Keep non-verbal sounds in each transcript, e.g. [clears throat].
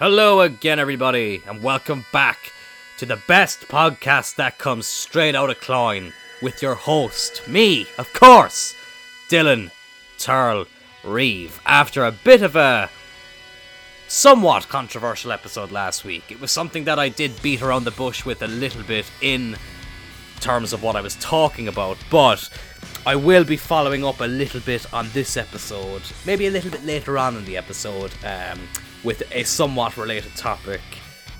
Hello again, everybody, and welcome back to the best podcast that comes straight out of Cloyne with your host, me, of course, Dylan Turl Reeve. After a bit of a somewhat controversial episode last week, it was something that I did beat around the bush with a little bit in terms of what I was talking about, but I will be following up a little bit on this episode, maybe a little bit later on in the episode. Um, with a somewhat related topic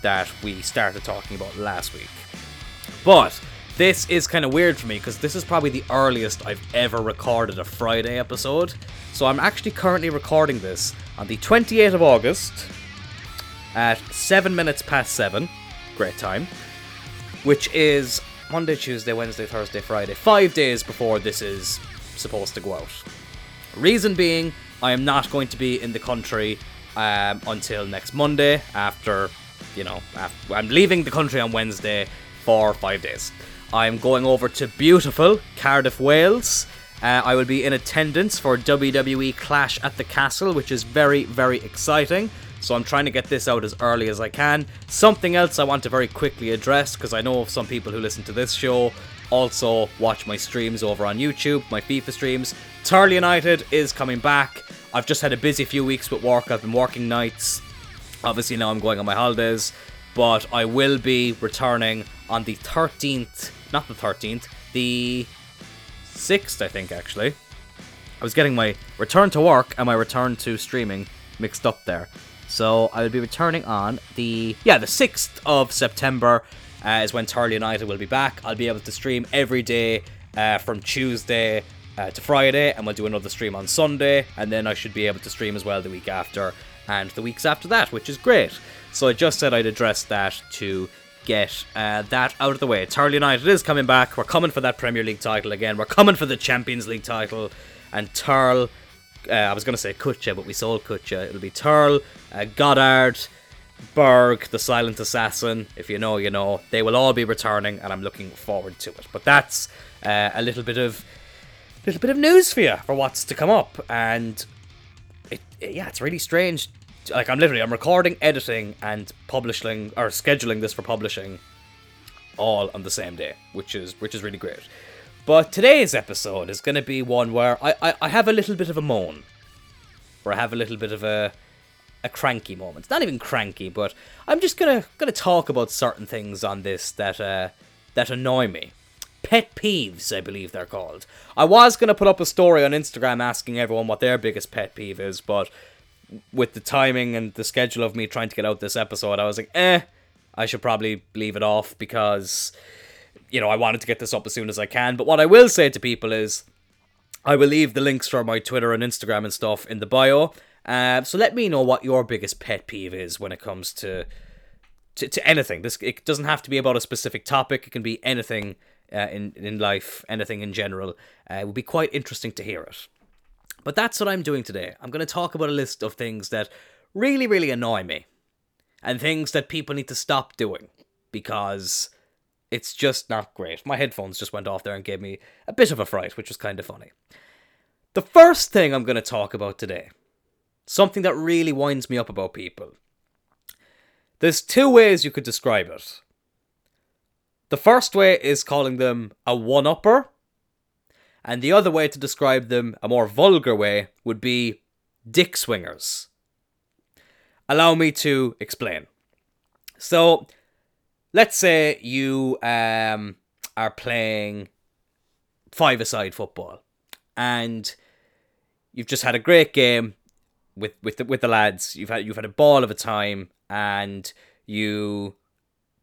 that we started talking about last week. But this is kind of weird for me because this is probably the earliest I've ever recorded a Friday episode. So I'm actually currently recording this on the 28th of August at 7 minutes past 7. Great time. Which is Monday, Tuesday, Wednesday, Thursday, Friday. Five days before this is supposed to go out. Reason being, I am not going to be in the country um, until next Monday. After, you know, after, I'm leaving the country on Wednesday for five days. I'm going over to beautiful Cardiff, Wales. Uh, I will be in attendance for WWE Clash at the Castle, which is very, very exciting. So I'm trying to get this out as early as I can. Something else I want to very quickly address because I know some people who listen to this show also watch my streams over on YouTube, my FIFA streams. Turley United is coming back. I've just had a busy few weeks with work. I've been working nights. Obviously, now I'm going on my holidays. But I will be returning on the 13th, not the 13th, the 6th, I think, actually. I was getting my return to work and my return to streaming mixed up there. So I will be returning on the, yeah, the 6th of September uh, is when Turley United will be back. I'll be able to stream every day uh, from Tuesday uh, to Friday, and we'll do another stream on Sunday, and then I should be able to stream as well the week after and the weeks after that, which is great. So I just said I'd address that to get uh, that out of the way. Turley United is coming back. We're coming for that Premier League title again. We're coming for the Champions League title, and Turl. Uh, I was going to say Kutcha, but we sold Kutcha. It'll be Turl, uh, Goddard, Berg, the Silent Assassin. If you know, you know. They will all be returning, and I'm looking forward to it. But that's uh, a little bit of little bit of news for you for what's to come up, and it, yeah, it's really strange. Like I'm literally I'm recording, editing, and publishing or scheduling this for publishing all on the same day, which is which is really great. But today's episode is going to be one where I, I, I have a little bit of a moan, where I have a little bit of a a cranky moment. Not even cranky, but I'm just gonna gonna talk about certain things on this that uh, that annoy me pet peeves, I believe they're called. I was going to put up a story on Instagram asking everyone what their biggest pet peeve is, but with the timing and the schedule of me trying to get out this episode, I was like, eh, I should probably leave it off because, you know, I wanted to get this up as soon as I can. But what I will say to people is, I will leave the links for my Twitter and Instagram and stuff in the bio. Uh, so let me know what your biggest pet peeve is when it comes to, to to anything. This it doesn't have to be about a specific topic. It can be anything uh, in in life, anything in general. Uh, it would be quite interesting to hear it. But that's what I'm doing today. I'm going to talk about a list of things that really, really annoy me, and things that people need to stop doing because it's just not great. My headphones just went off there and gave me a bit of a fright, which was kind of funny. The first thing I'm going to talk about today, something that really winds me up about people. There's two ways you could describe it. The first way is calling them a one upper, and the other way to describe them, a more vulgar way, would be dick swingers. Allow me to explain. So, let's say you um, are playing five-a-side football, and you've just had a great game with with the, with the lads. You've had you've had a ball of a time, and you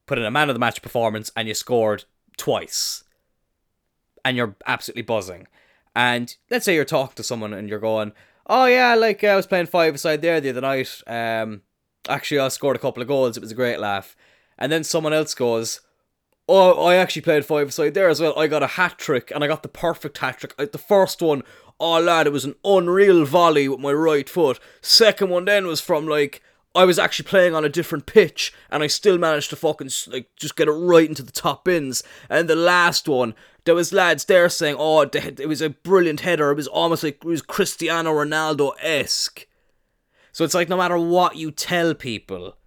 put in a man of the match performance and you scored twice and you're absolutely buzzing. And let's say you're talking to someone and you're going, "Oh yeah, like I was playing five aside there the other night. Um, actually, I scored a couple of goals. It was a great laugh." And then someone else goes, "Oh, I actually played five aside there as well. I got a hat trick and I got the perfect hat trick. The first one, oh lad, it was an unreal volley with my right foot. Second one then was from like I was actually playing on a different pitch and I still managed to fucking like just get it right into the top bins. And the last one, there was lads there saying, "Oh, it was a brilliant header. It was almost like it was Cristiano Ronaldo esque." So it's like no matter what you tell people,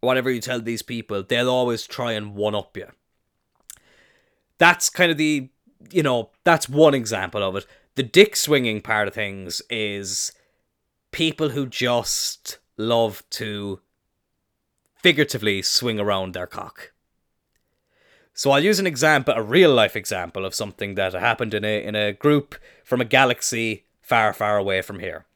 whatever you tell these people, they'll always try and one up you. That's kind of the, you know, that's one example of it. The dick swinging part of things is people who just love to figuratively swing around their cock. So I'll use an example, a real life example of something that happened in a in a group from a galaxy far, far away from here,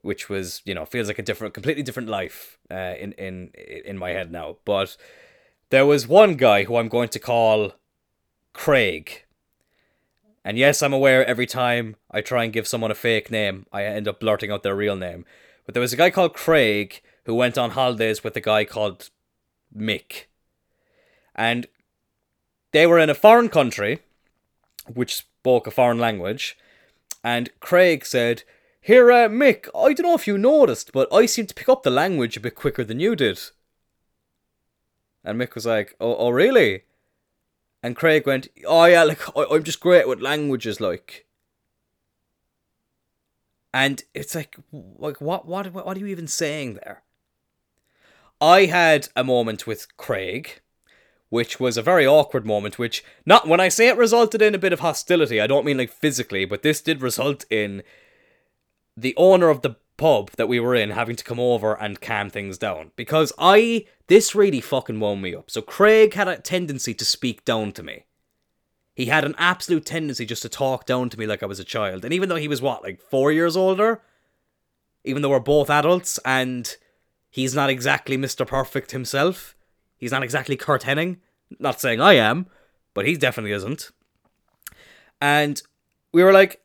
which was you know feels like a different, completely different life uh, in in in my head now. But there was one guy who I'm going to call Craig. And yes, I'm aware every time I try and give someone a fake name, I end up blurting out their real name. But there was a guy called Craig who went on holidays with a guy called Mick. And they were in a foreign country, which spoke a foreign language. And Craig said, Here, uh, Mick, I don't know if you noticed, but I seem to pick up the language a bit quicker than you did. And Mick was like, Oh, oh really? And Craig went, "Oh yeah, like I, am just great with languages, like." And it's like, like what, what, what are you even saying there? I had a moment with Craig, which was a very awkward moment. Which not when I say it resulted in a bit of hostility, I don't mean like physically, but this did result in the owner of the pub that we were in having to come over and calm things down because I this really fucking wound me up. So Craig had a tendency to speak down to me. He had an absolute tendency just to talk down to me like I was a child. And even though he was what, like 4 years older, even though we're both adults and he's not exactly Mr. Perfect himself, he's not exactly Curt Hennig, not saying I am, but he definitely isn't. And we were like,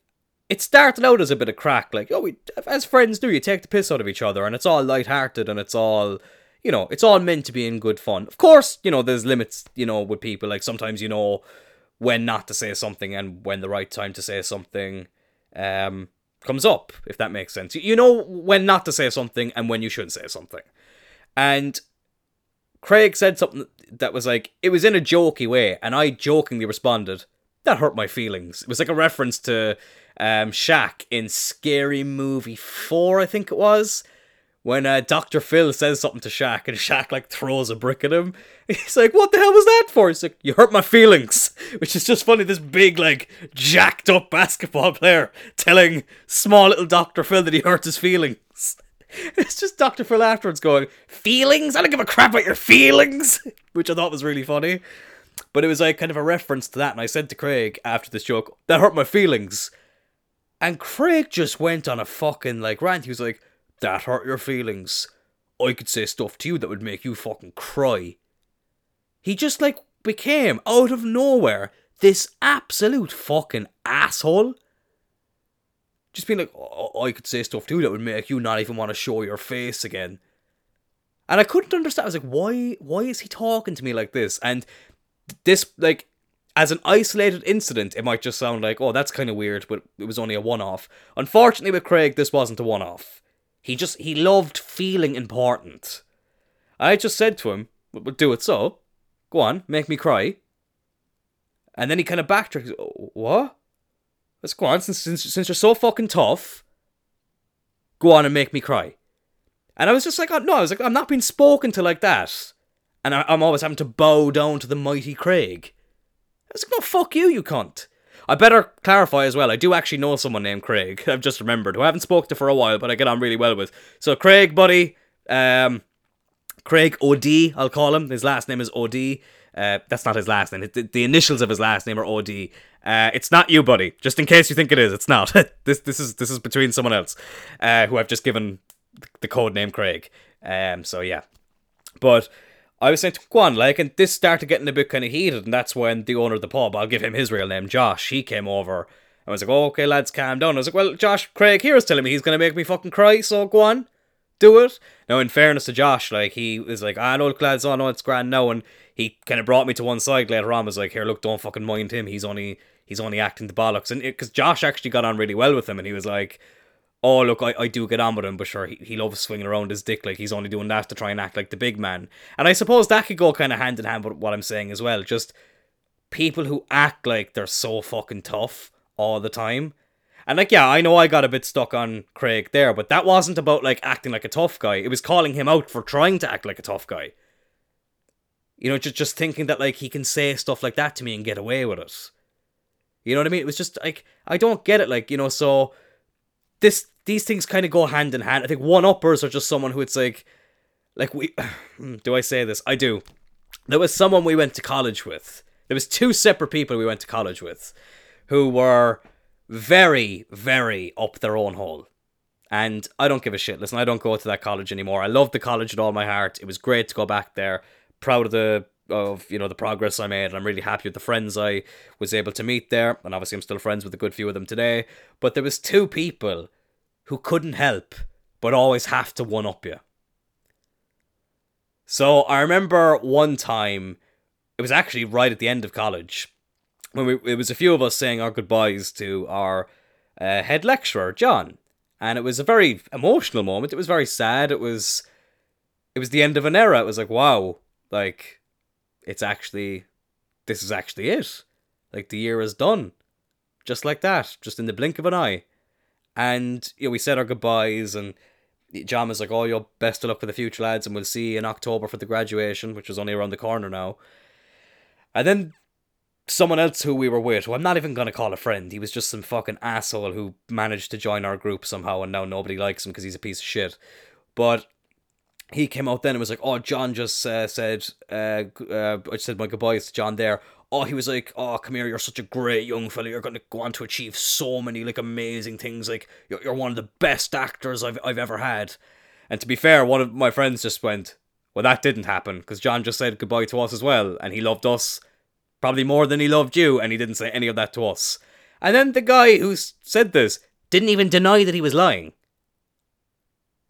it started out as a bit of crack, like, oh, we, as friends do, you take the piss out of each other, and it's all light-hearted, and it's all, you know, it's all meant to be in good fun. Of course, you know, there's limits, you know, with people, like, sometimes you know when not to say something and when the right time to say something um, comes up, if that makes sense. You know when not to say something and when you shouldn't say something. And Craig said something that was like, it was in a jokey way, and I jokingly responded, that hurt my feelings. It was like a reference to um, Shaq in Scary Movie 4, I think it was. When uh, Dr. Phil says something to Shaq and Shaq like throws a brick at him. [laughs] He's like, what the hell was that for? He's like, you hurt my feelings. [laughs] Which is just funny, this big, like, jacked up basketball player telling small little Dr. Phil that he hurt his feelings. [laughs] It's just Dr. Phil afterwards going, Feelings? I don't give a crap about your feelings! Which I thought was really funny. But it was like kind of a reference to that. And I said to Craig after this joke, that hurt my feelings. And Craig just went on a fucking like rant. He was like, "That hurt your feelings. I could say stuff to you that would make you fucking cry." He just like became out of nowhere this absolute fucking asshole. Just being like, oh, I could say stuff to you that would make you not even want to show your face again. And I couldn't understand. I was like, why? Why is he talking to me like this? And this, like, as an isolated incident, it might just sound like, oh, that's kind of weird, but it was only a one off. Unfortunately, with Craig, this wasn't a one off. He just, he loved feeling important. I just said to him, well, do it so. Go on, make me cry. And then he kind of backtracked. What? Let's go on, since, since, since you're so fucking tough, go on and make me cry. And I was just like, oh, no, I was like, I'm not being spoken to like that. And I, I'm always having to bow down to the mighty Craig. I was like, no, fuck you, you cunt. I better clarify as well. I do actually know someone named Craig. [laughs] I've just remembered who I haven't spoken to for a while, but I get on really well with. So Craig, buddy, um, Craig Od, I'll call him. His last name is Od. Uh, that's not his last name. The, the, initials of his last name are Od. Uh, it's not you, buddy. Just in case you think it is, it's not. [laughs] this this is this is between someone else, uh, who I've just given the code name Craig. Um, so yeah, but I was saying to go on, like, and this started getting a bit kind of heated, and that's when the owner of the pub, I'll give him his real name, Josh, he came over. And I was like, oh, okay, lads, calm down. I was like, well, Josh, Craig here is telling me he's going to make me fucking cry, so go on, do it. Now, in fairness to Josh, like, he was like, I ah, know, lads, I know it's grand now, and he kind of brought me to one side later on, was like, here, look, don't fucking mind him, he's only, he's only acting the bollocks. And because Josh actually got on really well with him, and he was like, oh look, I, I do get on with him, but sure, he, he loves swinging around his dick like he's only doing that to try and act like the big man. And I suppose that could go kind of hand in hand with what I'm saying as well. Just people who act like they're so fucking tough all the time. And like, yeah, I know I got a bit stuck on Craig there, but that wasn't about like acting like a tough guy. It was calling him out for trying to act like a tough guy. You know, just just thinking that like he can say stuff like that to me and get away with it. You know what I mean? It was just like I don't get it. Like you know, so this these things kind of go hand in hand. I think one uppers are just someone who it's like, like we. [clears throat] Hmm, do I say this? I do. There was someone we went to college with. There was two separate people we went to college with, who were very, very up their own hole. And I don't give a shit. Listen, I don't go to that college anymore. I love the college with all my heart. It was great to go back there. Proud of the of you know the progress I made, and I'm really happy with the friends I was able to meet there. And obviously, I'm still friends with a good few of them today. But there was two people who couldn't help but always have to one up you. So I remember one time, it was actually right at the end of college when we, it was a few of us saying our goodbyes to our uh, head lecturer John, and it was a very emotional moment. It was very sad. It was, it was the end of an era. It was like wow, like, it's actually, this is actually it. Like the year is done, just like that, just in the blink of an eye. And you know, we said our goodbyes, and John was like, "Oh, your best of luck for the future, lads, and we'll see you in October for the graduation, which was only around the corner now." And then someone else who we were with, who I'm not even gonna call a friend. He was just some fucking asshole who managed to join our group somehow, and now nobody likes him because he's a piece of shit. But he came out then and was like, "Oh, John just uh, said, uh, uh, I said my goodbyes to John there. Oh, he was like, oh, come here, you're such a great young fella. You're gonna go on to achieve so many like amazing things. Like you're, you're one of the best actors I've I've ever had." And to be fair, one of my friends just went, "Well, that didn't happen because John just said goodbye to us as well, and he loved us." Probably more than he loved you, and he didn't say any of that to us. And then the guy who said this didn't even deny that he was lying.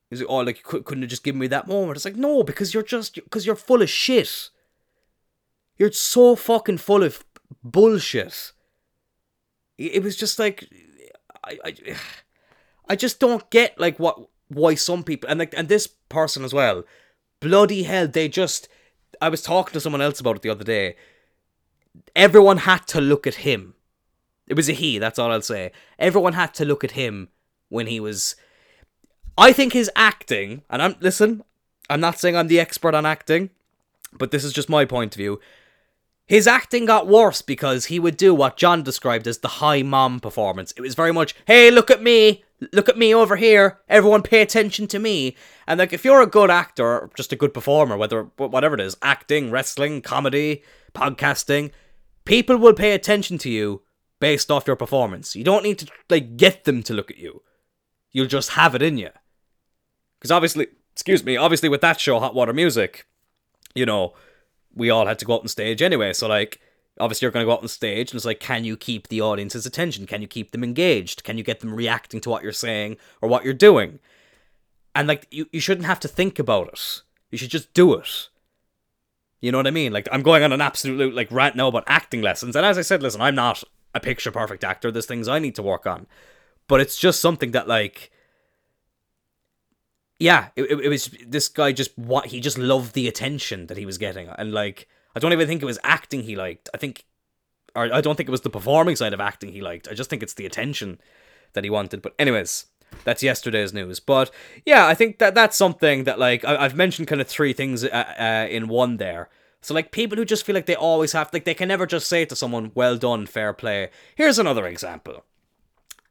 He's like, oh, like, you couldn't have just given me that moment. It's like, no, because you're just, because you're full of shit. You're so fucking full of bullshit. It was just like, I, I, I just don't get, like, what, why some people, and like, and this person as well, bloody hell, they just, I was talking to someone else about it the other day everyone had to look at him. It was a he, that's all I'll say. Everyone had to look at him when he was. I think his acting, and I'm. Listen, I'm not saying I'm the expert on acting, but this is just my point of view. His acting got worse because he would do what John described as the high mom performance. It was very much, hey, look at me, look at me over here, everyone pay attention to me. And like, if you're a good actor, or just a good performer, whether whatever it is, acting, wrestling, comedy, podcasting, people will pay attention to you based off your performance. You don't need to like get them to look at you. You'll just have it in you. Because obviously, excuse me, obviously with that show, Hot Water Music, you know, we all had to go out on stage anyway. So like, obviously you're going to go out on stage, and it's like, can you keep the audience's attention? Can you keep them engaged? Can you get them reacting to what you're saying or what you're doing? And like, you, you shouldn't have to think about it. You should just do it. You know what I mean? Like I'm going on an absolute like rant now about acting lessons. And as I said, listen, I'm not a picture perfect actor. There's things I need to work on. But it's just something that like yeah, it, it, was this guy just what he just loved the attention that he was getting. And like I don't even think it was acting he liked. I think or I don't think it was the performing side of acting he liked. I just think it's the attention that he wanted. But anyways, that's yesterday's news. But yeah, I think that that's something that like I, have mentioned kind of three things uh, uh, in one there. So like people who just feel like they always have like they can never just say to someone, "Well done, fair play." Here's another example.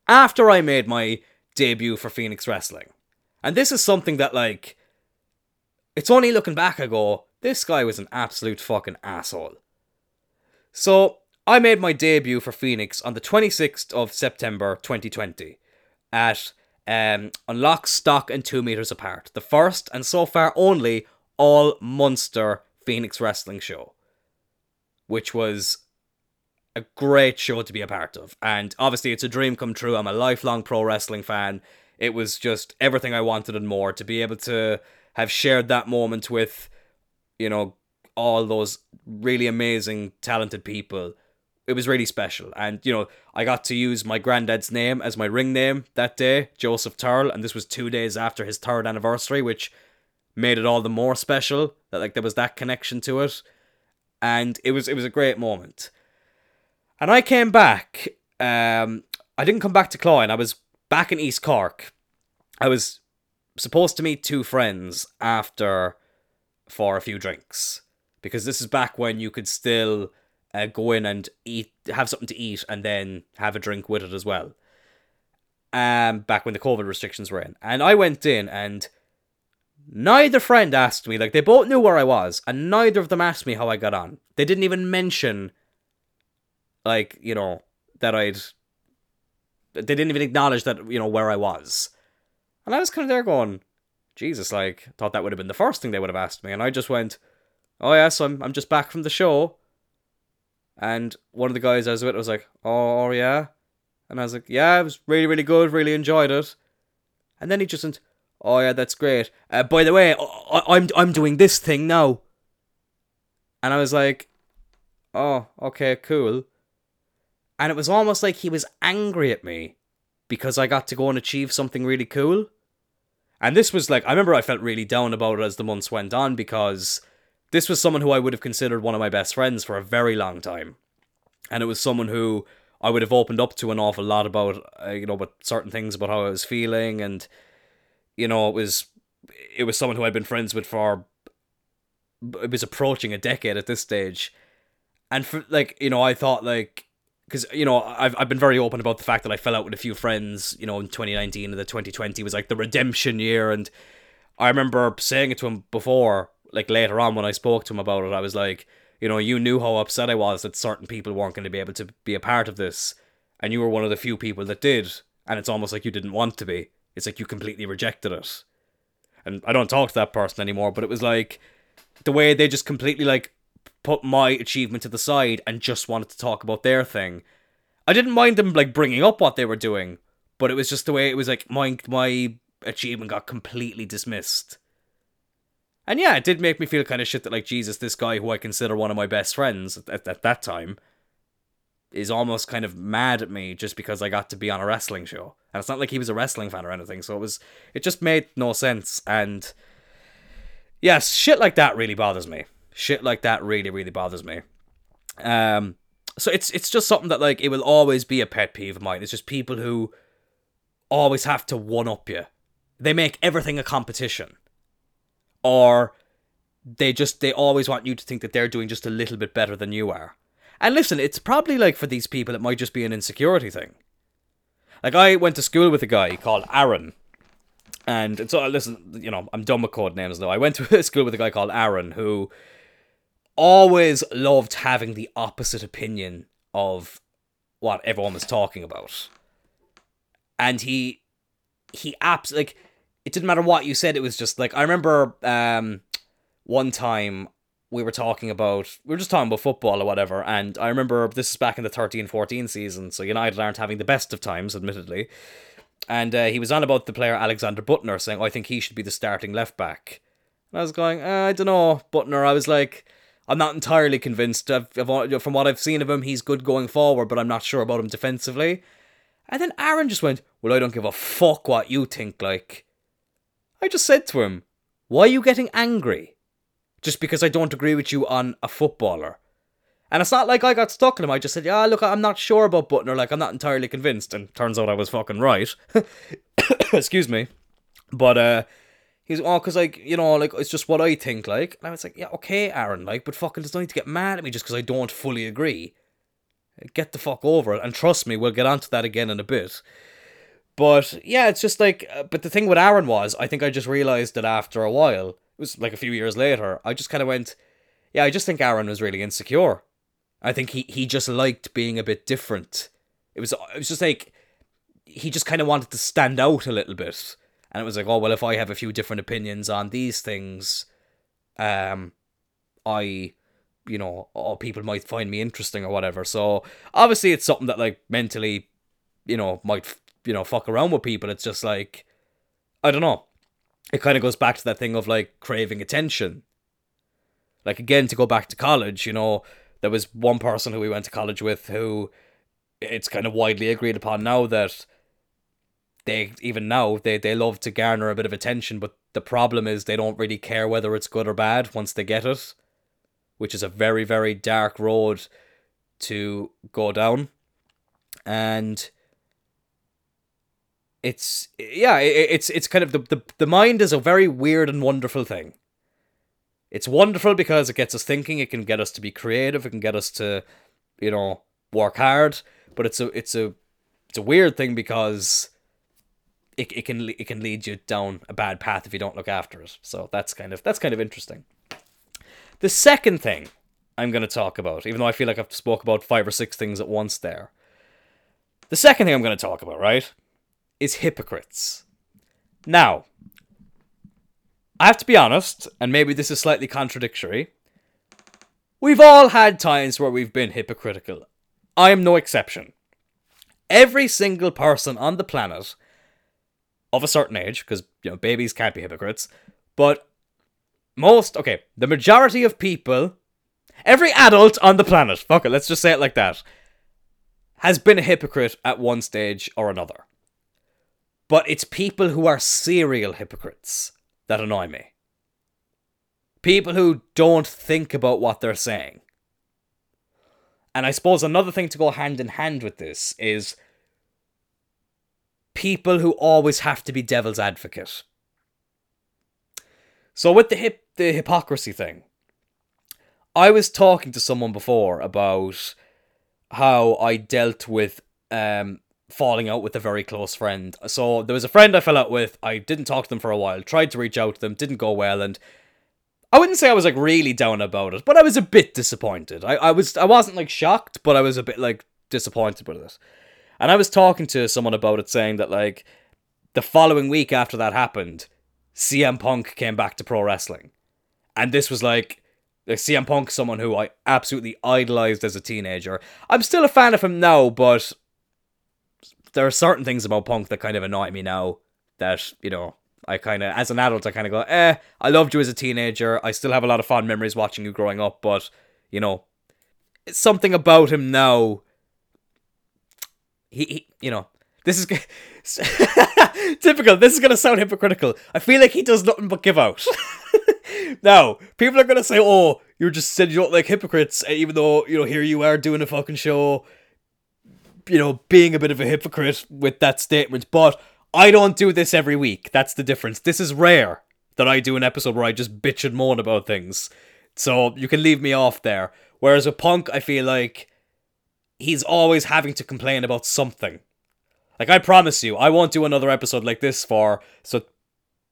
After I made my debut for Phoenix Wrestling, and this is something that like it's only looking back I go, this guy was an absolute fucking asshole. So I made my debut for Phoenix on the 26th of September 2020 at um, Unlock Stock and Two Meters Apart, the first and so far only all Munster Phoenix Wrestling show, which was a great show to be a part of. And obviously, it's a dream come true. I'm a lifelong pro wrestling fan. It was just everything I wanted and more to be able to have shared that moment with, you know, all those really amazing, talented people it was really special. And you know, I got to use my granddad's name as my ring name that day, Joseph Turl, and this was two days after his third anniversary, which made it all the more special that like there was that connection to it. And it was it was a great moment. And I came back um I didn't come back to Cloyne. I was back in East Cork. I was supposed to meet two friends after for a few drinks because this is back when you could still uh, go in and eat, have something to eat, and then have a drink with it as well. Um, back when the COVID restrictions were in, and I went in, and neither friend asked me. Like they both knew where I was, and neither of them asked me how I got on. They didn't even mention, like you know, that I'd. They didn't even acknowledge that you know where I was, and I was kind of there going, Jesus, like thought that would have been the first thing they would have asked me, and I just went, "Oh yes, I'm I'm just back from the show." And one of the guys I was with was like, "Oh, yeah," and I was like, "Yeah, it was really really good, really enjoyed it." And then he just went, "Oh yeah, that's great. Uh, by the way, I- I'm I'm doing this thing now." And I was like, "Oh, okay, cool." And it was almost like he was angry at me because I got to go and achieve something really cool. And this was like, I remember I felt really down about it as the months went on because this was someone who I would have considered one of my best friends for a very long time. And it was someone who I would have opened up to an awful lot about, uh, you know, about certain things about how I was feeling. And, you know, it was, it was someone who I'd been friends with for, it was approaching a decade at this stage. And for, like, you know, I thought, like, because you know I've I've been very open about the fact that I fell out with a few friends, you know, in 2019 and the 2020 was like the redemption year, and I remember saying it to him before, like later on when I spoke to him about it, I was like, you know, you knew how upset I was that certain people weren't going to be able to be a part of this, and you were one of the few people that did, and it's almost like you didn't want to be. It's like you completely rejected it, and I don't talk to that person anymore. But it was like the way they just completely like put my achievement to the side and just wanted to talk about their thing. I didn't mind them like bringing up what they were doing, but it was just the way it was like my my achievement got completely dismissed. And yeah, it did make me feel kind of shit that like Jesus, this guy who I consider one of my best friends at, at, at that time, is almost kind of mad at me just because I got to be on a wrestling show. And it's not like he was a wrestling fan or anything, so it was it just made no sense. And yes, shit like that really bothers me. Shit like that really really bothers me. Um so it's it's just something that like it will always be a pet peeve of mine. It's just people who always have to one up you. They make everything a competition or they just they always want you to think that they're doing just a little bit better than you are. And listen it's probably like for these people it might just be an insecurity thing. Like i went to school with a guy called aaron. And so uh, listen you know i'm dumb with code names though i went [laughs] to school with a guy called aaron who always loved having the opposite opinion of what everyone was talking about. And he he apps like it didn't matter what you said, it was just like I remember um one time we were talking about we were just talking about football or whatever, and I remember this is back in the 13-14 season, so United aren't having the best of times, admittedly. And uh, he was on about the player Alexander Büttner saying, oh, I think he should be the starting left back. And I was going, uh, I don't know, Büttner I was like, I'm not entirely convinced. I've, from what I've seen of him, he's good going forward, but I'm not sure about him defensively. And then Aaron just went, Well, I don't give a fuck what you think, like. I just said to him, Why are you getting angry? Just because I don't agree with you on a footballer. And it's not like I got stuck in him. I just said, Yeah, look, I'm not sure about Büttner. Like, I'm not entirely convinced. And turns out I was fucking right. [coughs] Excuse me. But, uh, He's oh, cause like you know, like it's just what I think. Like, and I was like, yeah, okay, Aaron, like, but fucking, there's no need to get mad at me just because I don't fully agree. Get the fuck over it, and trust me, we'll get onto that again in a bit. But yeah, it's just like, uh, but the thing with Aaron was, I think I just realized that after a while, it was like a few years later, I just kind of went, yeah, I just think Aaron was really insecure. I think he he just liked being a bit different. It was it was just like he just kind of wanted to stand out a little bit and it was like, oh well, if I have a few different opinions on these things, um, I, you know, people might find me interesting or whatever. So obviously, it's something that like mentally, you know, might you know fuck around with people. It's just like, I don't know. It kind of goes back to that thing of like craving attention. Like again, to go back to college, you know, there was one person who we went to college with who it's kind of widely agreed upon now that they even now they, they love to garner a bit of attention, but the problem is they don't really care whether it's good or bad once they get it, which is a very, very dark road to go down. And it's yeah, it, it's it's kind of the, the the mind is a very weird and wonderful thing. It's wonderful because it gets us thinking. It can get us to be creative. It can get us to, you know, work hard. But it's a it's a it's a weird thing because it, it can it can lead you down a bad path if you don't look after it. So that's kind of that's kind of interesting. The second thing I'm going to talk about, even though I feel like I've spoke about five or six things at once there. The second thing I'm going to talk about, right, is hypocrites. Now, I have to be honest, and maybe this is slightly contradictory. We've all had times where we've been hypocritical. I am no exception. Every single person on the planet of a certain age, because you know babies can't be hypocrites, but most okay, the majority of people, every adult on the planet, fuck it, let's just say it like that, has been a hypocrite at one stage or another. But it's people who are serial hypocrites that annoy me. People who don't think about what they're saying. And I suppose another thing to go hand in hand with this is people who always have to be devil's advocate. So with the hip the hypocrisy thing, I was talking to someone before about how I dealt with um falling out with a very close friend. So there was a friend I fell out with. I didn't talk to them for a while. Tried to reach out to them, didn't go well, and I wouldn't say I was like really down about it, but I was a bit disappointed. I, I was I wasn't like shocked, but I was a bit like disappointed with it. And I was talking to someone about it, saying that like the following week after that happened, CM Punk came back to pro wrestling, and this was like. Like CM Punk, someone who I absolutely idolized as a teenager. I'm still a fan of him now, but there are certain things about Punk that kind of annoy me now. That you know, I kind of, as an adult, I kind of go, eh. I loved you as a teenager. I still have a lot of fond memories watching you growing up, but you know, it's something about him now he, he you know, this is [laughs] typical. This is gonna sound hypocritical. I feel like he does nothing but give out. [laughs] now, people are gonna say, "Oh, you just said you don't like hypocrites," even though you know here you are doing a fucking show, you know, being a bit of a hypocrite with that statement. But I don't do this every week. That's the difference. This is rare that I do an episode where I just bitch and moan about things. So you can leave me off there. Whereas with Punk, I feel like he's always having to complain about something. Like I promise you, I won't do another episode like this for so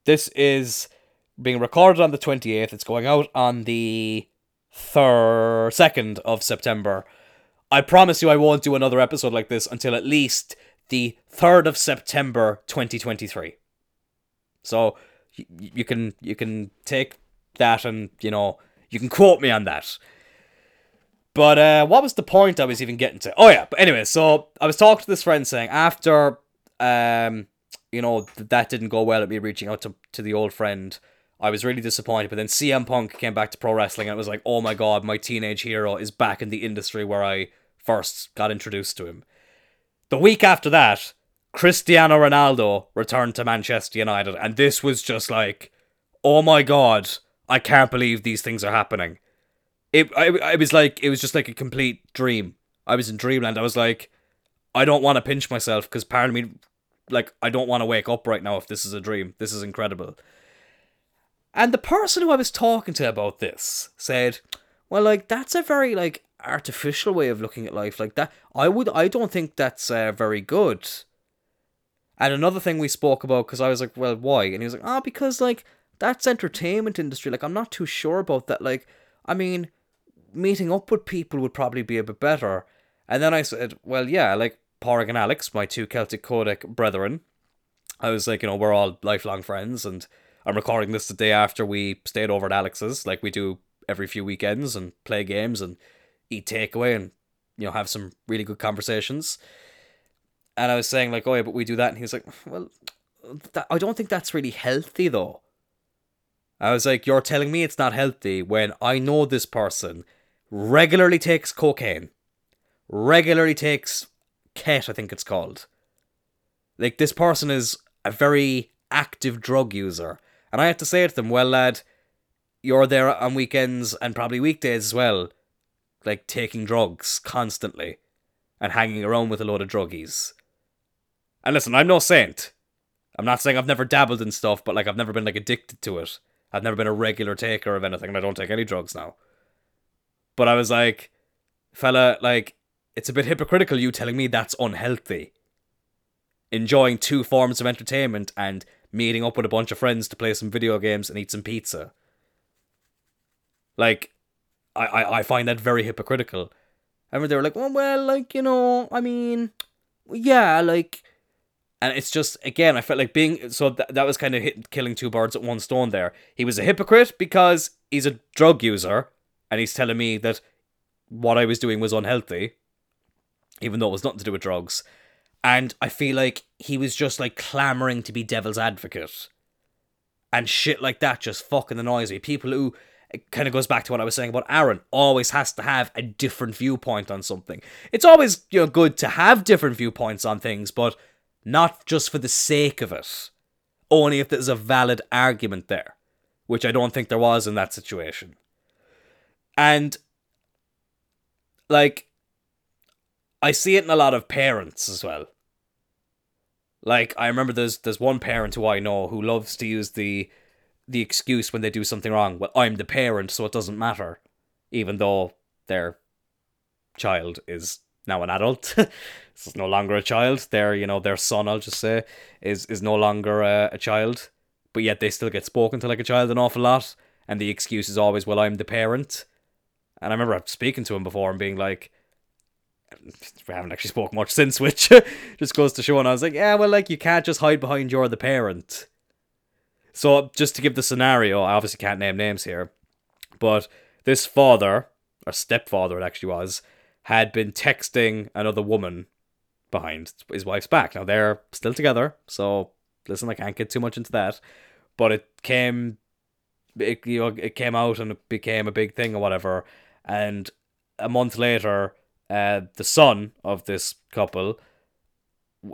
this is being recorded on the 28th. It's going out on the 3rd 2nd of September. I promise you I won't do another episode like this until at least the 3rd of September 2023. So you, you can you can take that and, you know, you can quote me on that. But uh, what was the point I was even getting to? Oh yeah, but anyway, so I was talking to this friend saying after um you know that didn't go well at me reaching out to to the old friend, I was really disappointed. But then CM Punk came back to pro wrestling and it was like, oh my god, my teenage hero is back in the industry where I first got introduced to him. The week after that, Cristiano Ronaldo returned to Manchester United, and this was just like, oh my god, I can't believe these things are happening it I, I was like it was just like a complete dream. I was in dreamland. I was like, I don't want to pinch myself because part of me, like, I don't want to wake up right now if this is a dream. This is incredible. And the person who I was talking to about this said, "Well, like that's a very like artificial way of looking at life. Like that, I would, I don't think that's uh, very good." And another thing we spoke about because I was like, "Well, why?" And he was like, "Ah, oh, because like that's entertainment industry. Like I'm not too sure about that. Like, I mean." meeting up with people would probably be a bit better. And then I said, well, yeah, like Porrig and Alex, my two Celtic Codec brethren. I was like, you know, we're all lifelong friends, and I'm recording this the day after we stayed over at Alex's, like we do every few weekends, and play games and eat takeaway and, you know, have some really good conversations. And I was saying, like, oh, yeah, but we do that. And he was like, well, that, I don't think that's really healthy, though. I was like, you're telling me it's not healthy when I know this person regularly takes cocaine, regularly takes ket, I think it's called. Like this person is a very active drug user, and I had to say to them, "Well, lad, you're there on weekends and probably weekdays as well, like taking drugs constantly, and hanging around with a load of druggies." And listen, I'm no saint. I'm not saying I've never dabbled in stuff, but like I've never been like addicted to it. I've never been a regular taker of anything, and I don't take any drugs now. But I was like, fella, like, it's a bit hypocritical you telling me that's unhealthy. Enjoying two forms of entertainment and meeting up with a bunch of friends to play some video games and eat some pizza. Like, I, I, I find that very hypocritical. Remember they were like, well, well, like, you know, I mean, yeah, like, and it's just again, I felt like being so th- that was kind of hit, killing two birds at one stone. There, he was a hypocrite because he's a drug user, and he's telling me that what I was doing was unhealthy, even though it was nothing to do with drugs. And I feel like he was just like clamoring to be devil's advocate, and shit like that just fucking annoys me. People who it kind of goes back to what I was saying about Aaron. Always has to have a different viewpoint on something. It's always you know good to have different viewpoints on things, but not just for the sake of it. Only if there's a valid argument there, which I don't think there was in that situation. And like I see it in a lot of parents as well. Like I remember there's there's one parent who I know who loves to use the the excuse when they do something wrong. Well, I'm the parent, so it doesn't matter, even though their child is now an adult. [laughs] is no longer a child. Their, you know, their son, I'll just say, is is no longer a, a child, but yet they still get spoken to like a child an awful lot. And the excuse is always, "Well, I'm the parent." And I remember speaking to him before and being like, we haven't actually spoken much since, [laughs] which just goes to show. And I was like, yeah, well, like you can't just hide behind you're the parent. So just to give the scenario, I obviously can't name names here, but this father or stepfather, it actually was, had been texting another woman behind his wife's back. Now they're still together, so listen, I can't get too much into that, but it came, it, you know, it came out and it became a big thing or whatever. And a month later, uh, the son of this couple,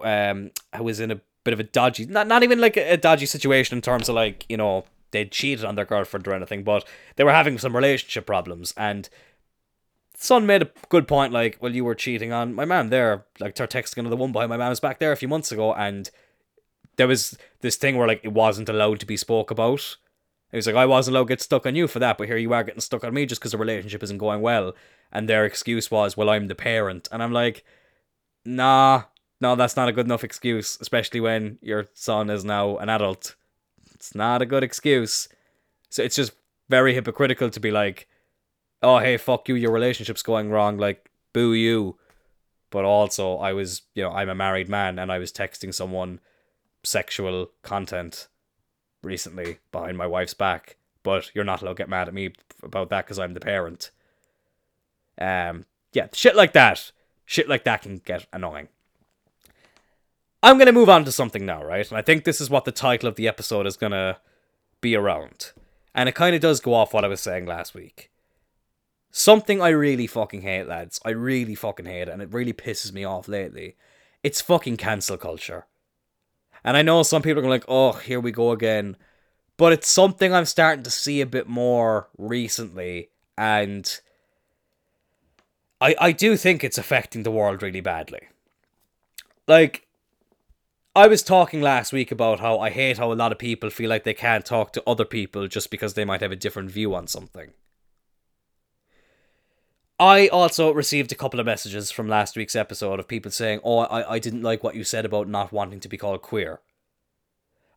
um, who was in a bit of a dodgy, not not even like a, dodgy situation in terms of like you know they'd cheated on their girlfriend or anything, but they were having some relationship problems and son made a good point, like, well, you were cheating on my mom there, like, they're texting another one behind my mom's back there a few months ago, and there was this thing where, like, it wasn't allowed to be spoke about. He was like, I wasn't allowed to get stuck on you for that, but here you are getting stuck on me just because the relationship isn't going well. And their excuse was, well, I'm the parent. And I'm like, nah, no, that's not a good enough excuse, especially when your son is now an adult. It's not a good excuse. So it's just very hypocritical to be like, oh hey fuck you your relationship's going wrong like boo you. But also i was you know i'm a married man and i was texting someone sexual content recently behind my wife's back. But you're not allowed to get mad at me about that because i'm the parent. Um yeah shit like that. Shit like that can get annoying i'm gonna move on to something now right and i think this is what the title of the episode is gonna be around and it kind of does go off what i was saying last week Something I really fucking hate, lads. I really fucking hate it, and it really pisses me off lately. It's fucking cancel culture. And I know some people are like, oh, here we go again. But it's something I'm starting to see a bit more recently, and I I do think it's affecting the world really badly. Like I was talking last week about how I hate how a lot of people feel like they can't talk to other people just because they might have a different view on something. I also received a couple of messages from last week's episode of people saying, Oh, I, I didn't like what you said about not wanting to be called queer.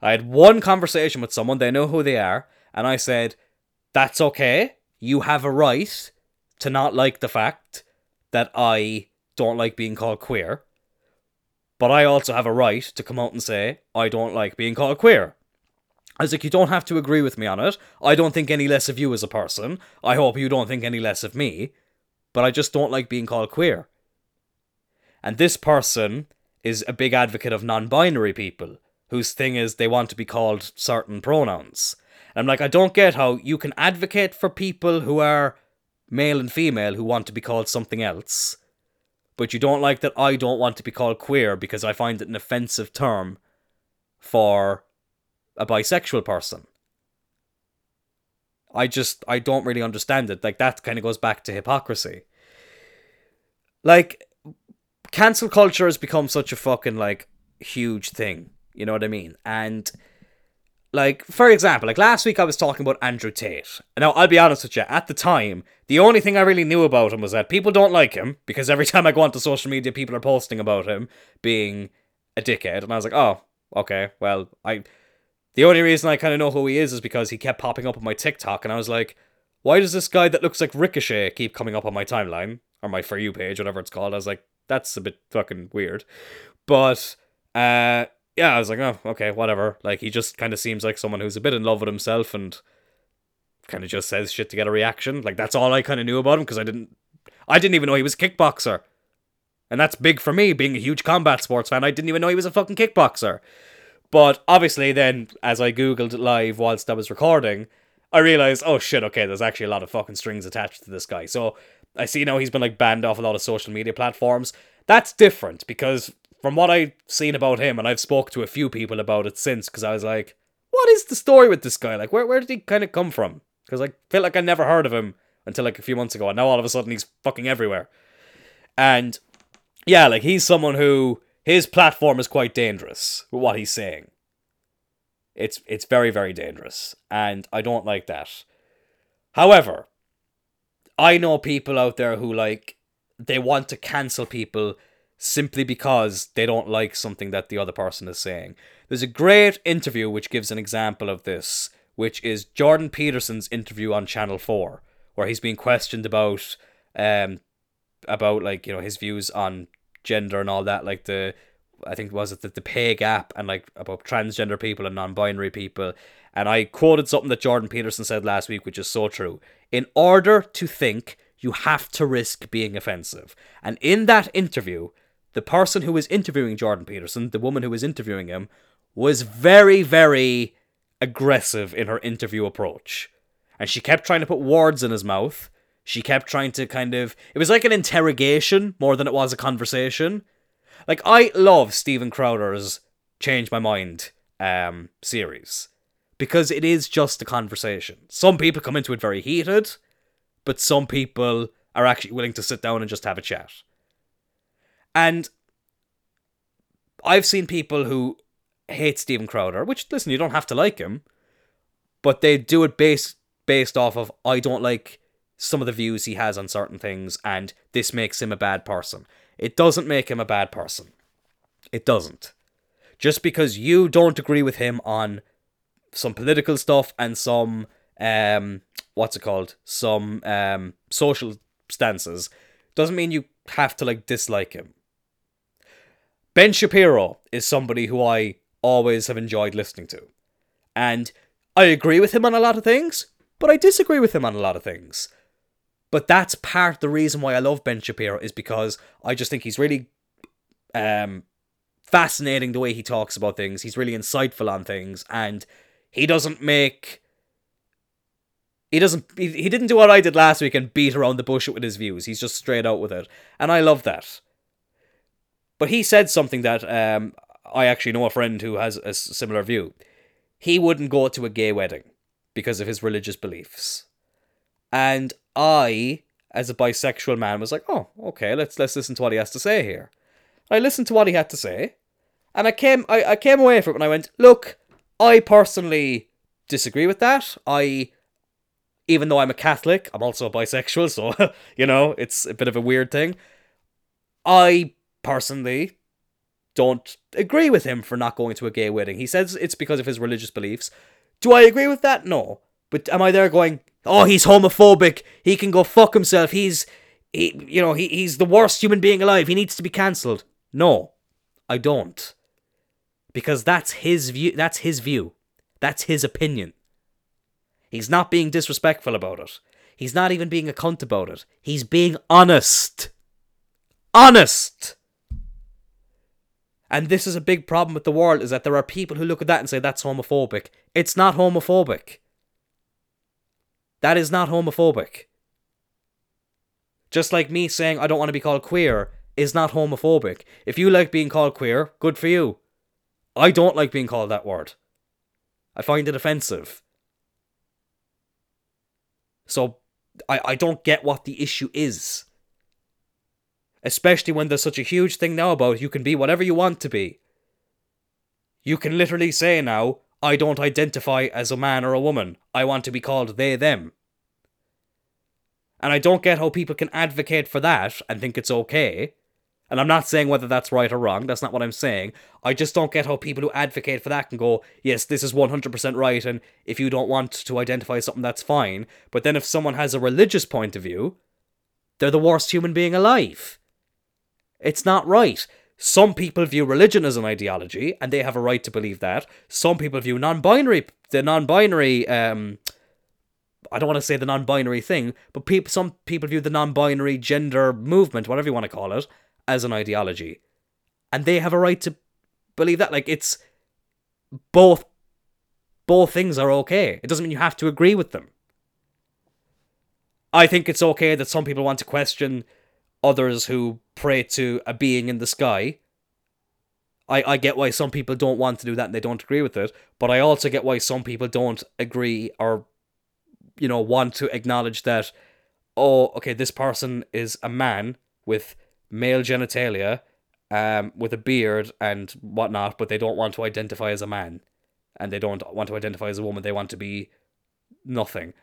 I had one conversation with someone, they know who they are, and I said, That's okay. You have a right to not like the fact that I don't like being called queer. But I also have a right to come out and say, I don't like being called queer. I was like, you don't have to agree with me on it. I don't think any less of you as a person. I hope you don't think any less of me but I just don't like being called queer. And this person is a big advocate of non binary people whose thing is they want to be called certain pronouns. And I'm like, I don't get how you can advocate for people who are male and female who want to be called something else, but you don't like that I don't want to be called queer because I find it an offensive term for a bisexual person. I just I don't really understand it. Like that kind of goes back to hypocrisy. Like cancel culture has become such a fucking like huge thing. You know what I mean? And like for example, like last week I was talking about Andrew Tate. Now I'll be honest with you, at the time, the only thing I really knew about him was that people don't like him because every [laughs] time I go onto social media, people are posting about him being a dickhead, and I was like, oh, okay, well, I. The only reason I kind of know who he is is because he kept popping up on my TikTok, and I was like, why does this guy that looks like Ricochet keep coming up on my timeline or my for you page, whatever it's called? I was like, that's a bit fucking weird, but uh yeah, I was like, oh, okay, whatever. Like, he just kind of seems like someone who's a bit in love with himself and kind of just says shit to get a reaction. Like, that's all I kind of knew about him because I didn't, I didn't even know he was a kickboxer. And that's big for me, being a huge combat sports fan. I didn't even know he was a fucking kickboxer. But obviously, then, as I googled live whilst I was recording, I realized, oh shit, okay, there's actually a lot of fucking strings attached to this guy. So I see now he's been like banned off a lot of social media platforms. That's different because from what I've seen about him, and I've spoke to a few people about it since, because I was like, what is the story with this guy? Like, where where did he kind of come from? Because I feel like I never heard of him until like a few months ago, and now all of a sudden he's fucking everywhere. And yeah, like he's someone who his platform is quite dangerous with what he's saying. It's it's very very dangerous, and I don't like that. However, I know people out there who like they want to cancel people simply because they don't like something that the other person is saying. There's a great interview which gives an example of this, which is Jordan Peterson's interview on Channel 4, where he's being questioned about um about like, you know, his views on gender and all that, like the I think was it the, the pay gap and like about transgender people and non-binary people. And I quoted something that Jordan Peterson said last week, which is so true. In order to think, you have to risk being offensive. And in that interview, the person who was interviewing Jordan Peterson, the woman who was interviewing him, was very, very aggressive in her interview approach. And she kept trying to put words in his mouth. She kept trying to kind of. It was like an interrogation more than it was a conversation. Like, I love Steven Crowder's Change My Mind um, series because it is just a conversation. Some people come into it very heated, but some people are actually willing to sit down and just have a chat. And I've seen people who hate Steven Crowder, which listen, you don't have to like him, but they do it based based off of I don't like some of the views he has on certain things and this makes him a bad person. It doesn't make him a bad person. It doesn't. Just because you don't agree with him on some political stuff and some um what's it called? Some um social stances doesn't mean you have to like dislike him. Ben Shapiro is somebody who I always have enjoyed listening to. And I agree with him on a lot of things, but I disagree with him on a lot of things. But that's part the reason why I love Ben Shapiro is because I just think he's really um, fascinating the way he talks about things. He's really insightful on things, and he doesn't make he doesn't he, he didn't do what I did last week and beat around the bush with his views. He's just straight out with it. And I love that. But he said something that um, I actually know a friend who has a similar view. He wouldn't go to a gay wedding because of his religious beliefs. And I, as a bisexual man, was like, "Oh, okay, let's let's listen to what he has to say here." I listened to what he had to say, and I came I, I came away from it and I went, "Look, I personally disagree with that. I even though I'm a Catholic, I'm also a bisexual, [laughs] so you know, it's a bit of a weird thing. I personally don't agree with him for not going to a gay wedding. He says it's because of his religious beliefs. Do I agree with that? No. But am I there going, oh, he's homophobic. He can go fuck himself. He's, he, you know, he, he's the worst human being alive. He needs to be cancelled. No, I don't. Because that's his view. That's his view. That's his opinion. He's not being disrespectful about it. He's not even being a cunt about it. He's being honest. Honest! And this is a big problem with the world is that there are people who look at that and say that's homophobic. It's not homophobic. That is not homophobic. Just like me saying I don't want to be called queer is not homophobic. If you like being called queer, good for you. I don't like being called that word. I find it offensive. So I, I don't get what the issue is especially when there's such a huge thing now about you can be whatever you want to be. You can literally say now, I don't identify as a man or a woman. I want to be called they, them. And I don't get how people can advocate for that and think it's okay. And I'm not saying whether that's right or wrong. That's not what I'm saying. I just don't get how people who advocate for that can go, yes, this is 100% right. And if you don't want to identify something, that's fine. But then if someone has a religious point of view, they're the worst human being alive. It's not right. Some people view religion as an ideology, and they have a right to believe that. Some people view non-binary, the non-binary, um, I don't want to say the non-binary thing, but people, some people view the non-binary gender movement, whatever you want to call it, as an ideology, and they have a right to believe that. Like it's both, both things are okay. It doesn't mean you have to agree with them. I think it's okay that some people want to question others who pray to a being in the sky. I, I get why some people don't want to do that and they don't agree with it, but I also get why some people don't agree or, you know, want to acknowledge that, oh, okay, this person is a man with male genitalia, um, with a beard and whatnot, but they don't want to identify as a man. And they don't want to identify as a woman, they want to be nothing.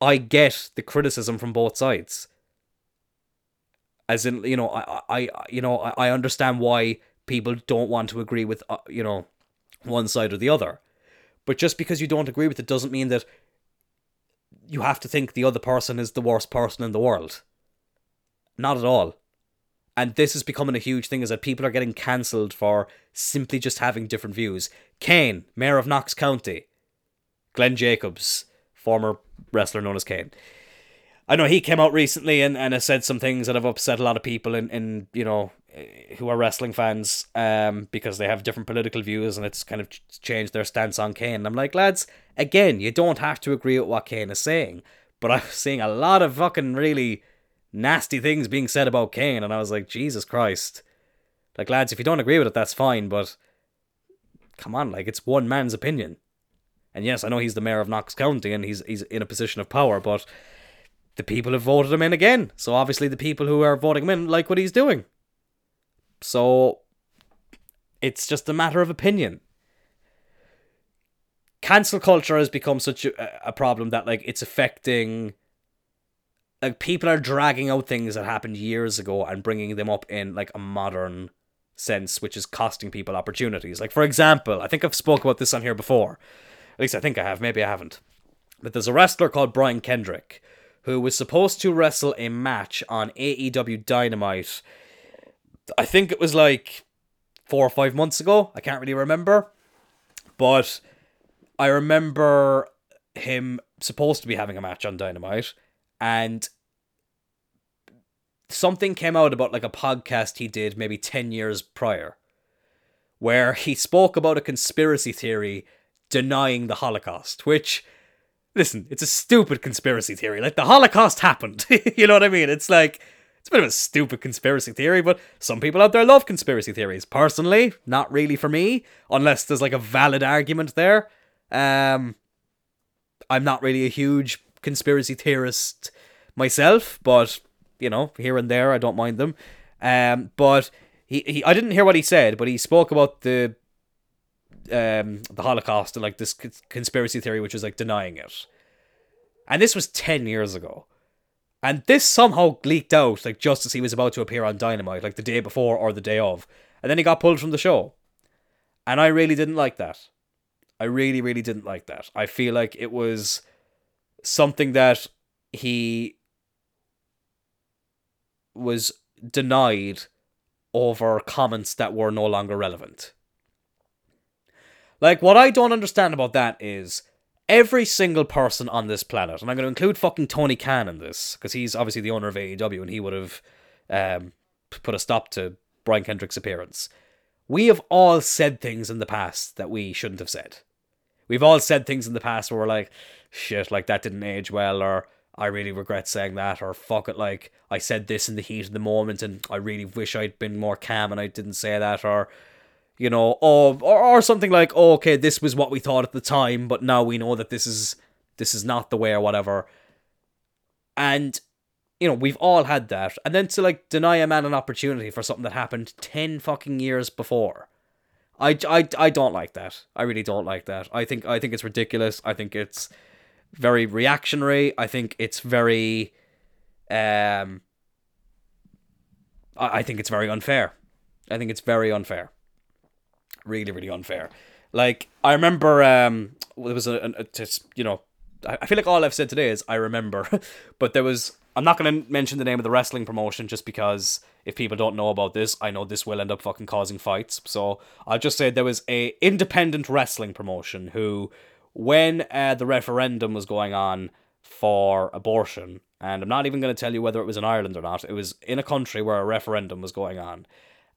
I get the criticism from both sides as in you know I I you know I understand why people don't want to agree with uh, you know one side or the other, but just because you don't agree with it doesn't mean that you have to think the other person is the worst person in the world. Not at all. And this is becoming a huge thing is that people are getting cancelled for simply just having different views. Kane, Mayor of Knox County. Glenn Jacobs, former wrestler known as Kane. I know he came out recently and, and has said some things that have upset a lot of people in, in you know who are wrestling fans um because they have different political views and it's kind of changed their stance on Kane. I'm like, lads, again, you don't have to agree with what Kane is saying, but I'm [laughs] seeing a lot of fucking really nasty things being said about Kane, and I was like, Jesus Christ. Like, lads, if you don't agree with it, that's fine, but come on, like, it's one man's opinion. And yes, I know he's the mayor of Knox County and he's he's in a position of power, but the people have voted him in again. So obviously the people who are voting him in like what he's doing. So it's just a matter of opinion. Cancel culture has become such a, a problem that like it's affecting like people are dragging out things that happened years ago and bringing them up in like a modern sense which is costing people opportunities. Like for example, I think I've spoke about this on here before. At least I think I have, maybe I haven't. But there's a wrestler called Brian Kendrick who was supposed to wrestle a match on AEW Dynamite. I think it was like four or five months ago. I can't really remember. But I remember him supposed to be having a match on Dynamite and something came out about like a podcast he did maybe 10 years prior where he spoke about a conspiracy theory denying the Holocaust, which listen, it's a stupid conspiracy theory. Like the Holocaust happened. [laughs] you know what I mean? It's like it's a bit of a stupid conspiracy theory, but some people out there love conspiracy theories. Personally, not really for me, unless there's like a valid argument there. Um I'm not really a huge conspiracy theorist myself, but you know, here and there I don't mind them. Um but he, he I didn't hear what he said, but he spoke about the um, the Holocaust and like this conspiracy theory, which was like denying it. And this was 10 years ago. And this somehow leaked out, like just as he was about to appear on Dynamite, like the day before or the day of. And then he got pulled from the show. And I really didn't like that. I really, really didn't like that. I feel like it was something that he was denied over comments that were no longer relevant. Like, what I don't understand about that is every single person on this planet, and I'm going to include fucking Tony Khan in this, because he's obviously the owner of AEW and he would have um, put a stop to Brian Kendrick's appearance. We have all said things in the past that we shouldn't have said. We've all said things in the past where we're like, shit, like that didn't age well, or I really regret saying that, or fuck it, like I said this in the heat of the moment and I really wish I'd been more calm and I didn't say that, or you know, or, or or something like, oh, okay, this was what we thought at the time, but now we know that this is this is not the way or whatever. And you know, we've all had that. And then to like deny a man an opportunity for something that happened 10 fucking years before. I, I, I don't like that. I really don't like that. I think I think it's ridiculous. I think it's very reactionary. I think it's very um I, I think it's very unfair. I think it's very unfair. Really, really unfair. Like I remember um there was a, a, just, you know I feel like all I've said today is I remember, [laughs] but there was I'm not going to mention the name of the wrestling promotion just because if people don't know about this, I know this will end up fucking causing fights. So I'll just say there was a independent wrestling promotion who, when uh, the referendum was going on for abortion, and I'm not even going to tell you whether it was in Ireland or not, it was in a country where a referendum was going on.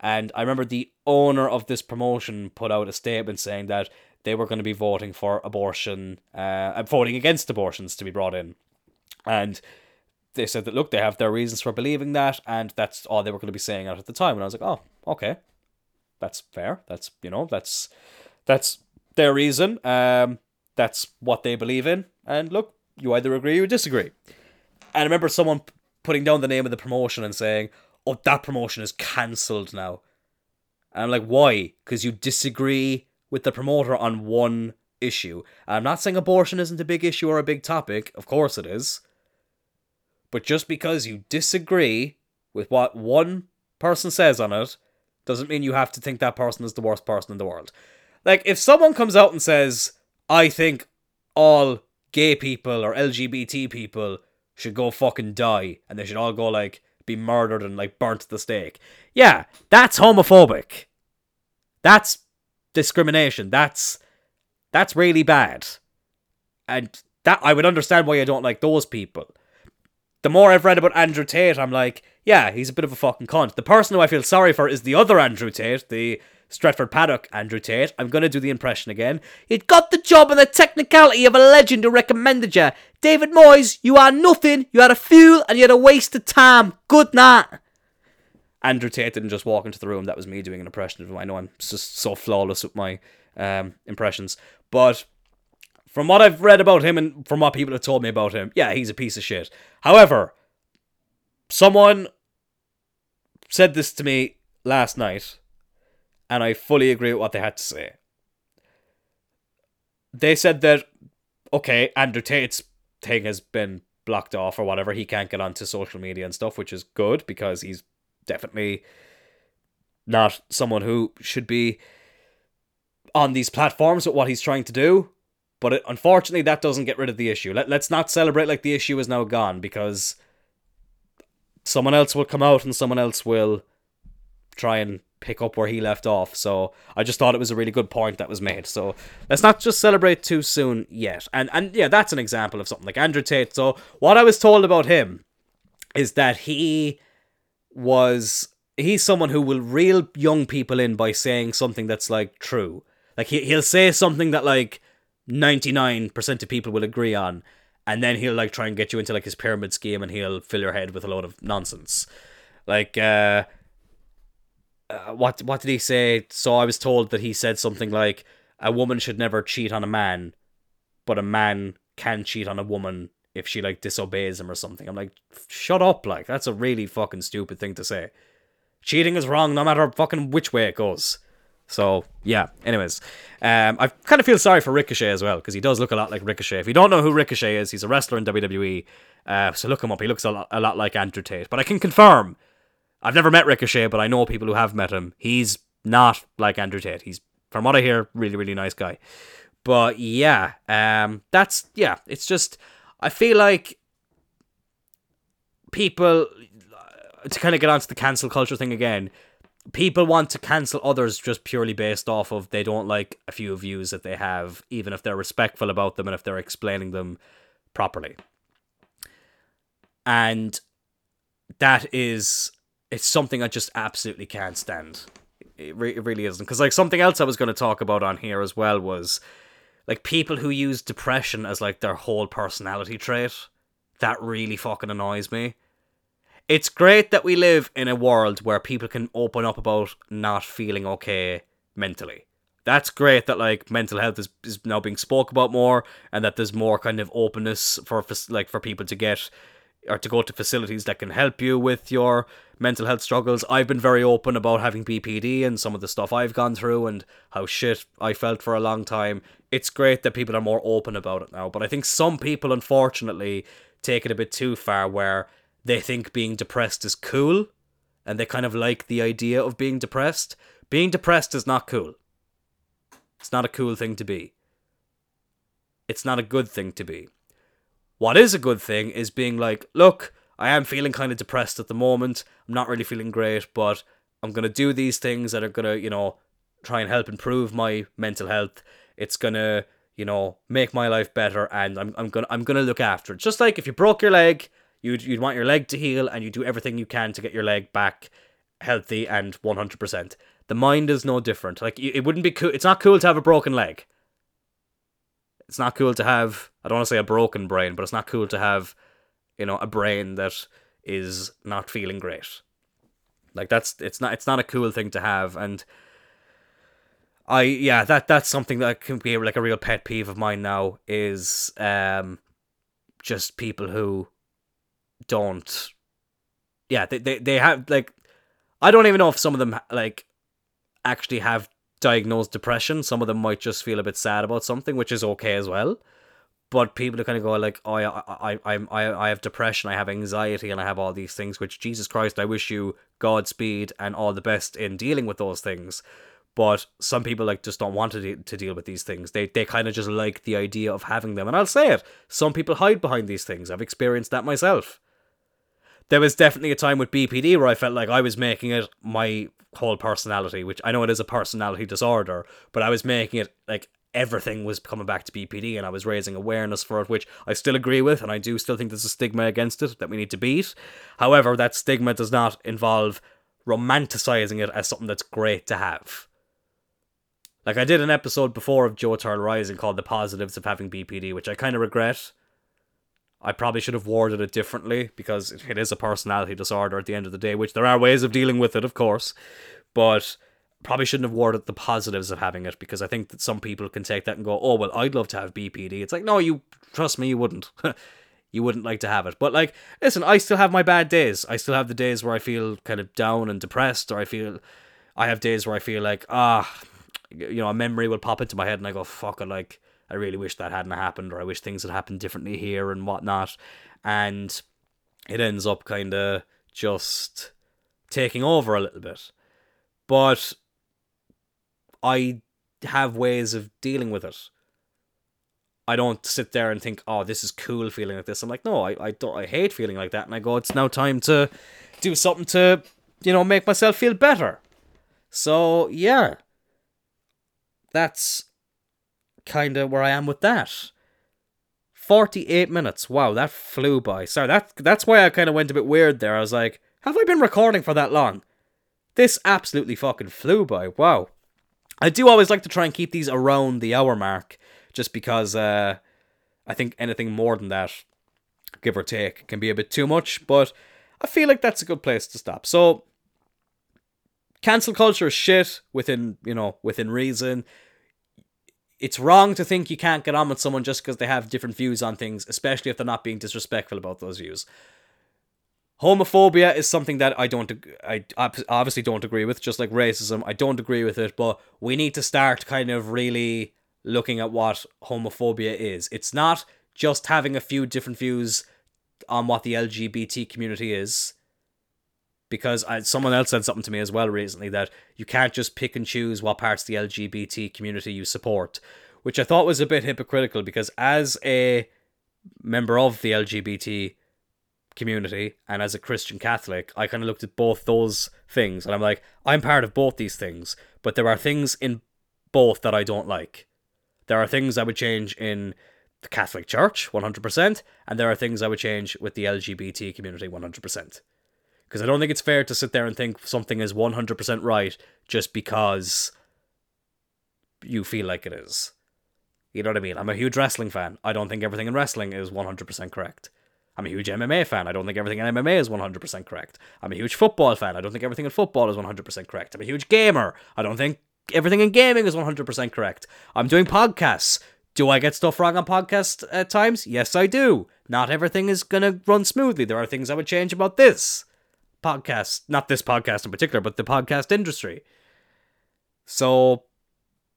And I remember the owner of this promotion put out a statement saying that they were going to be voting for abortion, uh, voting against abortions to be brought in. And they said that look, they have their reasons for believing that, and that's all they were going to be saying out at the time. And I was like, oh, okay, that's fair. That's you know, that's that's their reason. Um, that's what they believe in. And look, you either agree or disagree. And I remember someone putting down the name of the promotion and saying, "Oh, that promotion is cancelled now." And I'm like, why? Because you disagree with the promoter on one issue. And I'm not saying abortion isn't a big issue or a big topic. Of course it is. But just because you disagree with what one person says on it doesn't mean you have to think that person is the worst person in the world. Like, if someone comes out and says, I think all gay people or LGBT people should go fucking die and they should all go, like, be murdered and, like, burnt at the stake. Yeah, that's homophobic. That's discrimination. That's. That's really bad. And that I would understand why you don't like those people the more I've read about Andrew Tate, I'm like, yeah, he's a bit of a fucking cunt. The person who I feel sorry for is the other Andrew Tate, the Stretford Paddock Andrew Tate. I'm gonna do the impression again. You'd got the job and the technicality of a legend who recommended you. David Moyes, you are nothing. You are a fool and you're a waste of time. Good night. Andrew Tate didn't just walk into the room. That was me doing an impression of him. I know I'm just so flawless with my um, impressions, but from what I've read about him and from what people have told me about him, yeah, he's a piece of shit. However, someone said this to me last night, and I fully agree with what they had to say. They said that, okay, Andrew Tate's thing has been blocked off or whatever. He can't get onto social media and stuff, which is good because he's definitely not someone who should be on these platforms with what he's trying to do. But it, unfortunately, that doesn't get rid of the issue. Let, let's not celebrate like the issue is now gone because someone else will come out and someone else will try and pick up where he left off. So I just thought it was a really good point that was made. So let's not just celebrate too soon yet. And and yeah, that's an example of something like Andrew Tate. So what I was told about him is that he was he's someone who will reel young people in by saying something that's like true. Like he he'll say something that like 99% of people will agree on and then he'll like try and get you into like his pyramid scheme and he'll fill your head with a load of nonsense like uh, uh, what what did he say so i was told that he said something like a woman should never cheat on a man but a man can cheat on a woman if she like disobeys him or something i'm like shut up like that's a really fucking stupid thing to say cheating is wrong no matter fucking which way it goes so yeah. Anyways, um, I kind of feel sorry for Ricochet as well because he does look a lot like Ricochet. If you don't know who Ricochet is, he's a wrestler in WWE. Uh, so look him up. He looks a lot, a lot like Andrew Tate. But I can confirm, I've never met Ricochet, but I know people who have met him. He's not like Andrew Tate. He's, from what I hear, really really nice guy. But yeah, um, that's yeah. It's just I feel like people to kind of get onto the cancel culture thing again people want to cancel others just purely based off of they don't like a few views that they have, even if they're respectful about them and if they're explaining them properly. And that is it's something I just absolutely can't stand. It, re- it really isn't because like something else I was going to talk about on here as well was like people who use depression as like their whole personality trait. That really fucking annoys me it's great that we live in a world where people can open up about not feeling okay mentally. That's great that like mental health is, is now being spoke about more and that there's more kind of openness for like for people to get or to go to facilities that can help you with your mental health struggles. I've been very open about having BPD and some of the stuff I've gone through and how shit I felt for a long time. It's great that people are more open about it now, but I think some people, unfortunately, take it a bit too far where they think being depressed is cool and they kind of like the idea of being depressed. Being depressed is not cool. It's not a cool thing to be. It's not a good thing to be. What is a good thing is being like, look, I am feeling kind of depressed at the moment. I'm not really feeling great, but I'm going to do these things that are going to, you know, try and help improve my mental health. It's going to, you know, make my life better and I'm, I'm going to I'm going to look after it. Just like if you broke your leg, you'd you'd want your leg to heal and you do everything you can to get your leg back healthy and 100%. The mind is no different. Like it wouldn't be cool. It's not cool to have a broken leg. It's not cool to have I don't want to say a broken brain, but it's not cool to have you know a brain that is not feeling great. Like that's it's not it's not a cool thing to have and I yeah, that that's something that can be like a real pet peeve of mine now is um just people who don't yeah, they, they they have like I don't even know if some of them like actually have diagnosed depression. Some of them might just feel a bit sad about something, which is okay as well. But people are kind of go like, oh, I, I, I, I, have depression, I have anxiety, and I have all these things. Which Jesus Christ, I wish you Godspeed and all the best in dealing with those things. But some people like just don't want to de- to deal with these things. They they kind of just like the idea of having them. And I'll say it, some people hide behind these things. I've experienced that myself there was definitely a time with BPD where I felt like I was making it my whole personality, which I know it is a personality disorder, but I was making it like everything was coming back to BPD and I was raising awareness for it, which I still agree with, and I do still think there's a stigma against it that we need to beat. However, that stigma does not involve romanticizing it as something that's great to have. Like I did an episode before of Joe Turl Rising called The Positives of Having BPD, which I kind of regret I probably should have worded it differently because it is a personality disorder at the end of the day, which there are ways of dealing with it, of course. But probably shouldn't have worded the positives of having it because I think that some people can take that and go, oh, well, I'd love to have BPD. It's like, no, you trust me, you wouldn't. [laughs] you wouldn't like to have it. But like, listen, I still have my bad days. I still have the days where I feel kind of down and depressed, or I feel, I have days where I feel like, ah, you know, a memory will pop into my head and I go, fuck it, like, I really wish that hadn't happened, or I wish things had happened differently here and whatnot. And it ends up kind of just taking over a little bit. But I have ways of dealing with it. I don't sit there and think, oh, this is cool feeling like this. I'm like, no, I, I don't I hate feeling like that. And I go, it's now time to do something to, you know, make myself feel better. So yeah. That's kind of where I am with that. 48 minutes. Wow, that flew by. Sorry, that that's why I kind of went a bit weird there. I was like, have I been recording for that long? This absolutely fucking flew by. Wow. I do always like to try and keep these around the hour mark just because uh, I think anything more than that, give or take, can be a bit too much, but I feel like that's a good place to stop. So, cancel culture is shit within, you know, within reason it's wrong to think you can't get on with someone just because they have different views on things, especially if they're not being disrespectful about those views. Homophobia is something that I don't, I obviously don't agree with, just like racism. I don't agree with it, but we need to start kind of really looking at what homophobia is. It's not just having a few different views on what the LGBT community is because I, someone else said something to me as well recently that you can't just pick and choose what parts of the LGBT community you support, which I thought was a bit hypocritical because as a member of the LGBT community and as a Christian Catholic, I kind of looked at both those things and I'm like, I'm part of both these things, but there are things in both that I don't like. There are things I would change in the Catholic Church 100%, and there are things I would change with the LGBT community 100%. Because I don't think it's fair to sit there and think something is 100% right just because you feel like it is. You know what I mean? I'm a huge wrestling fan. I don't think everything in wrestling is 100% correct. I'm a huge MMA fan. I don't think everything in MMA is 100% correct. I'm a huge football fan. I don't think everything in football is 100% correct. I'm a huge gamer. I don't think everything in gaming is 100% correct. I'm doing podcasts. Do I get stuff wrong on podcasts at times? Yes, I do. Not everything is going to run smoothly. There are things I would change about this. podcast, not this podcast in particular, but the podcast industry. So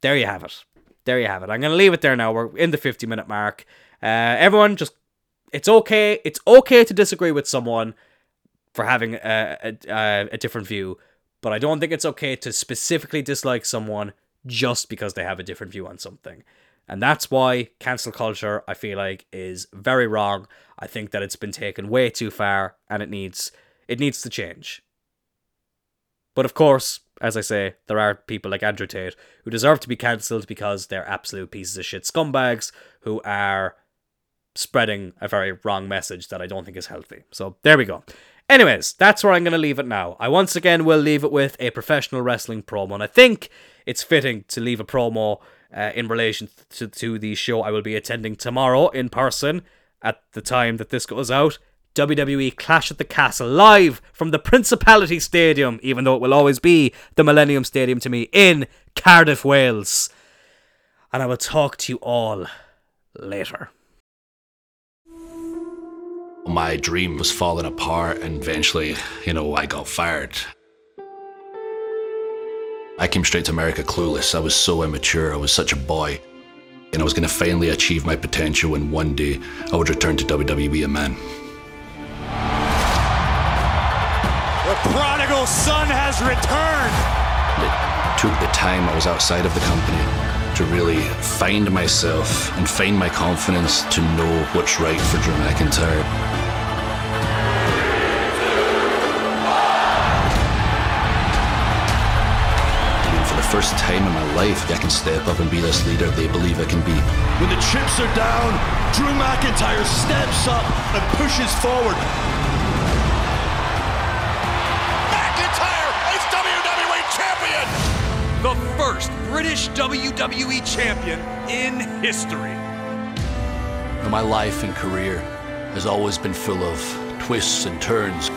there you have it. There you have it. I'm going to leave it there now. We're in the 50 minute mark. Uh, everyone, just it's okay. It's okay to disagree with someone for having a, a, a different view, but I don't think it's okay to specifically dislike someone just because they have a different view on something. And that's why cancel culture, I feel like, is very wrong. I think that it's been taken way too far and it needs it needs to change. But of course, as I say, there are people like Andrew Tate who deserve to be cancelled because they're absolute pieces of shit scumbags who are spreading a very wrong message that I don't think is healthy. So there we go. Anyways, that's where I'm going to leave it now. I once again will leave it with a professional wrestling promo, and I think it's fitting to leave a promo uh, in relation to, to the show I will be attending tomorrow in person at the time that this goes out. WWE Clash at the Castle live from the Principality Stadium, even though it will always be the Millennium Stadium to me in Cardiff, Wales. And I will talk to you all later my dream was falling apart and eventually, you know, I got fired. I came straight to America clueless. I was so immature. I was such a boy. And I was going to finally achieve my potential and one day I would return to WWE a man. The prodigal son has returned. It took the time I was outside of the company to really find myself and find my confidence to know what's right for Drew McIntyre. For the first time in my life, I can step up and be this leader they believe I can be. When the chips are down, Drew McIntyre steps up and pushes forward. McIntyre is WWE Champion! the first British WWE champion in history. My life and career has always been full of twists and turns,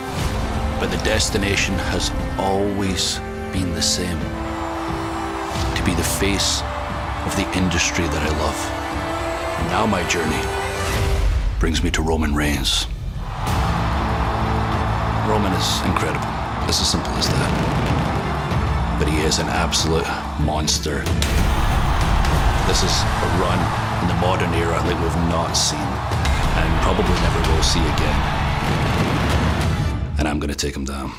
but the destination has always been the same to be the face of the industry that I love. And now my journey brings me to Roman Reigns. Roman is incredible. It's as simple as that but he is an absolute monster. This is a run in the modern era like we've not seen and probably never will see again. And I'm going to take him down.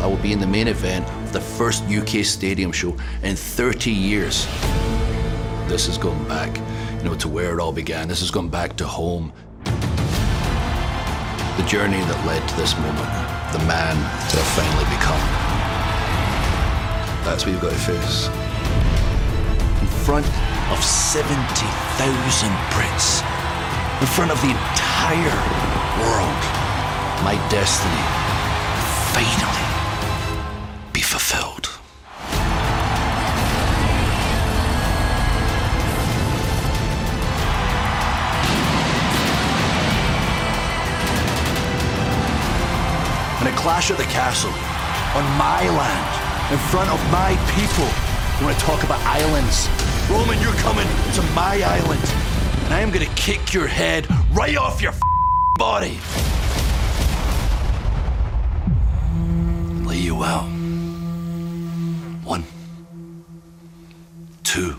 I will be in the main event of the first UK stadium show in 30 years. This is going back, you know, to where it all began. This is going back to home. The journey that led to this moment, the man that I've finally become. That's what you've got to face. In front of 70,000 Brits. In front of the entire world. My destiny finally be fulfilled. And a clash at the castle on my land in front of my people. You want to talk about islands? Roman, you're coming to my island, and I am gonna kick your head right off your body. Lay you out. One, two.